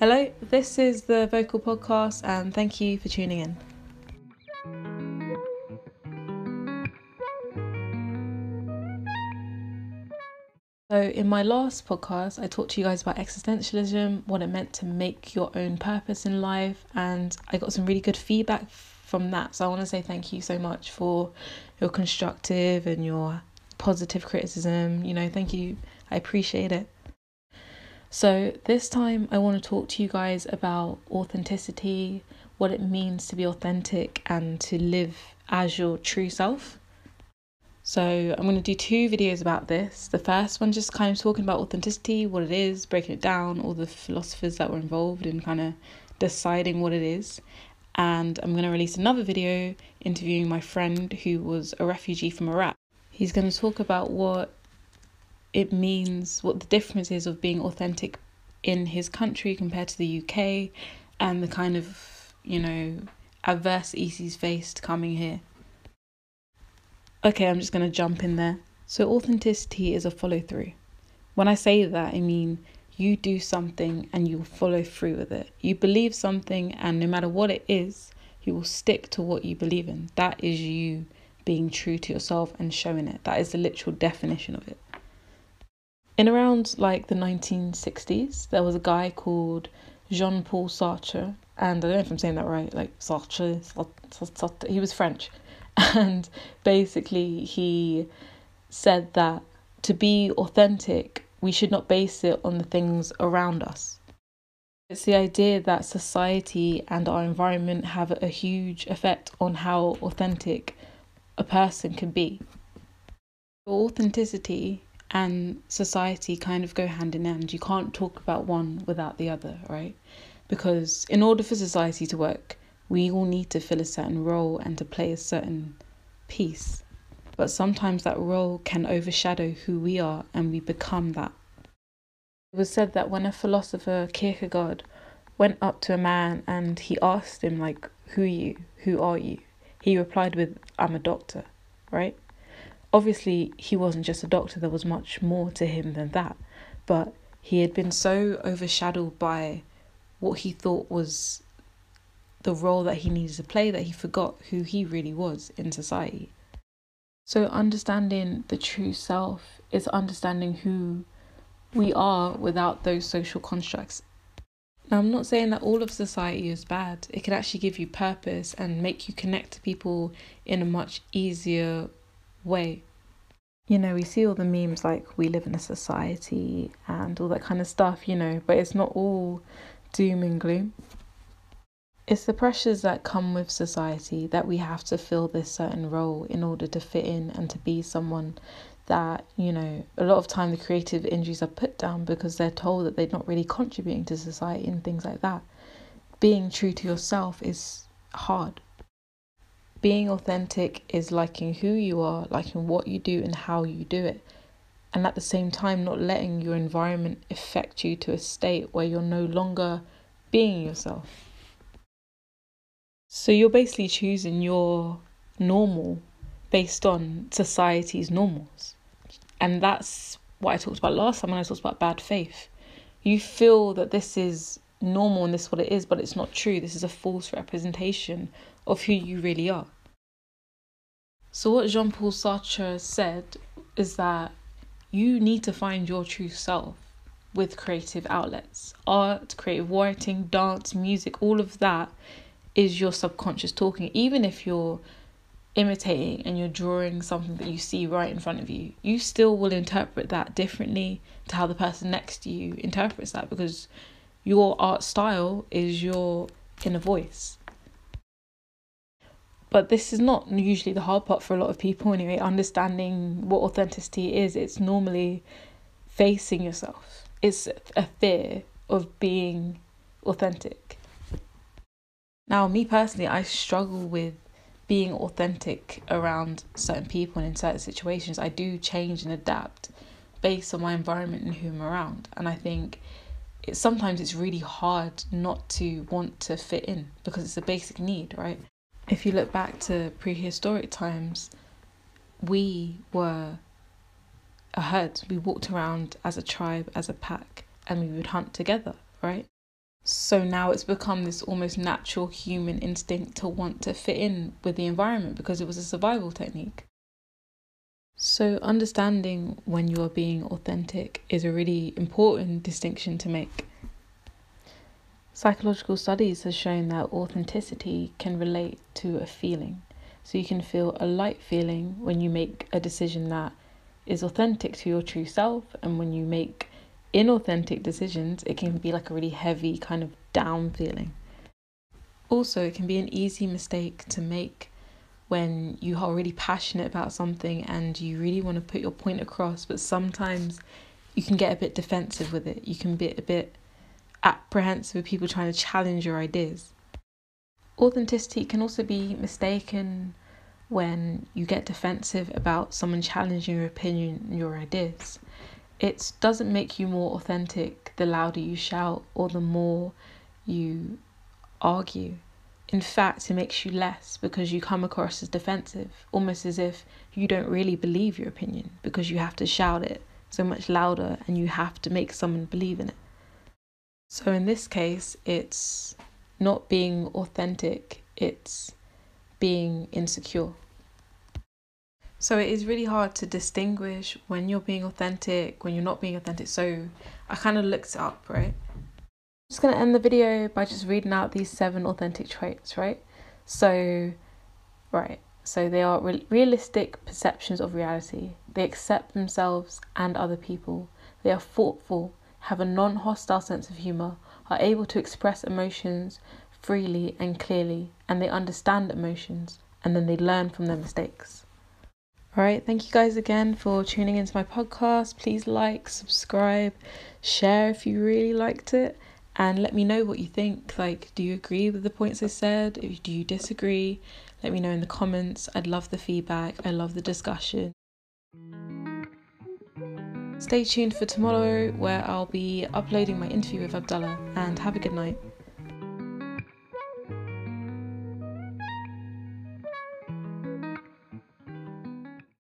Hello, this is the Vocal Podcast, and thank you for tuning in. So, in my last podcast, I talked to you guys about existentialism, what it meant to make your own purpose in life, and I got some really good feedback from that. So, I want to say thank you so much for your constructive and your positive criticism. You know, thank you. I appreciate it. So, this time I want to talk to you guys about authenticity, what it means to be authentic, and to live as your true self. So, I'm going to do two videos about this. The first one, just kind of talking about authenticity, what it is, breaking it down, all the philosophers that were involved in kind of deciding what it is. And I'm going to release another video interviewing my friend who was a refugee from Iraq. He's going to talk about what it means, what the difference is of being authentic in his country compared to the UK, and the kind of, you know, adversities he's faced coming here. Okay, I'm just going to jump in there. So, authenticity is a follow through. When I say that, I mean you do something and you follow through with it. You believe something, and no matter what it is, you will stick to what you believe in. That is you being true to yourself and showing it. That is the literal definition of it in around like the 1960s, there was a guy called Jean Paul Sartre, and I don't know if I'm saying that right, like Sartre, Sartre, he was French. And basically, he said that to be authentic, we should not base it on the things around us. It's the idea that society and our environment have a huge effect on how authentic a person can be. Authenticity and society kind of go hand in hand. You can't talk about one without the other, right? Because in order for society to work, we all need to fill a certain role and to play a certain piece. But sometimes that role can overshadow who we are and we become that. It was said that when a philosopher, Kierkegaard, went up to a man and he asked him, like, who are you? Who are you? He replied with, I'm a doctor, right? Obviously he wasn't just a doctor, there was much more to him than that. But he had been so overshadowed by what he thought was the role that he needed to play that he forgot who he really was in society. So, understanding the true self is understanding who we are without those social constructs. Now, I'm not saying that all of society is bad. It can actually give you purpose and make you connect to people in a much easier way. You know, we see all the memes like we live in a society and all that kind of stuff, you know, but it's not all doom and gloom. It's the pressures that come with society that we have to fill this certain role in order to fit in and to be someone that, you know, a lot of time the creative injuries are put down because they're told that they're not really contributing to society and things like that. Being true to yourself is hard being authentic is liking who you are, liking what you do and how you do it. And at the same time, not letting your environment affect you to a state where you're no longer being yourself. So you're basically choosing your normal based on society's normals. And that's what I talked about last time when I talked about bad faith. You feel that this is normal and this is what it is, but it's not true. This is a false representation of who you really are. So, what Jean Paul Sartre said is that you need to find your true self with creative outlets art, creative writing, dance, music, all of that is your subconscious talking. Even if you're imitating and you're drawing something that you see right in front of you, you still will interpret that differently to how the person next to you interprets that because your art style is your inner voice. But this is not usually the hard part for a lot of people anyway, understanding what authenticity is. It's normally facing yourself, it's a fear of being authentic. Now, me personally, I struggle with being authentic around certain people and in certain situations. I do change and adapt based on my environment and who I'm around. And I think it, sometimes it's really hard not to want to fit in because it's a basic need, right? If you look back to prehistoric times, we were a herd. We walked around as a tribe, as a pack, and we would hunt together, right? So now it's become this almost natural human instinct to want to fit in with the environment because it was a survival technique. So, understanding when you are being authentic is a really important distinction to make. Psychological studies have shown that authenticity can relate to a feeling. So, you can feel a light feeling when you make a decision that is authentic to your true self, and when you make inauthentic decisions, it can be like a really heavy, kind of down feeling. Also, it can be an easy mistake to make when you are really passionate about something and you really want to put your point across, but sometimes you can get a bit defensive with it. You can be a bit apprehensive with people trying to challenge your ideas. Authenticity can also be mistaken when you get defensive about someone challenging your opinion and your ideas. It doesn't make you more authentic the louder you shout or the more you argue. In fact, it makes you less because you come across as defensive, almost as if you don't really believe your opinion because you have to shout it so much louder and you have to make someone believe in it. So, in this case, it's not being authentic, it's being insecure. So, it is really hard to distinguish when you're being authentic, when you're not being authentic. So, I kind of looked up, right? Just going to end the video by just reading out these seven authentic traits, right? So, right, so they are re- realistic perceptions of reality. They accept themselves and other people. They are thoughtful, have a non hostile sense of humour, are able to express emotions freely and clearly, and they understand emotions, and then they learn from their mistakes. All right, thank you guys again for tuning into my podcast. Please like, subscribe, share if you really liked it and let me know what you think. Like, do you agree with the points I said? Do you disagree? Let me know in the comments. I'd love the feedback, I love the discussion. Stay tuned for tomorrow where I'll be uploading my interview with Abdullah and have a good night.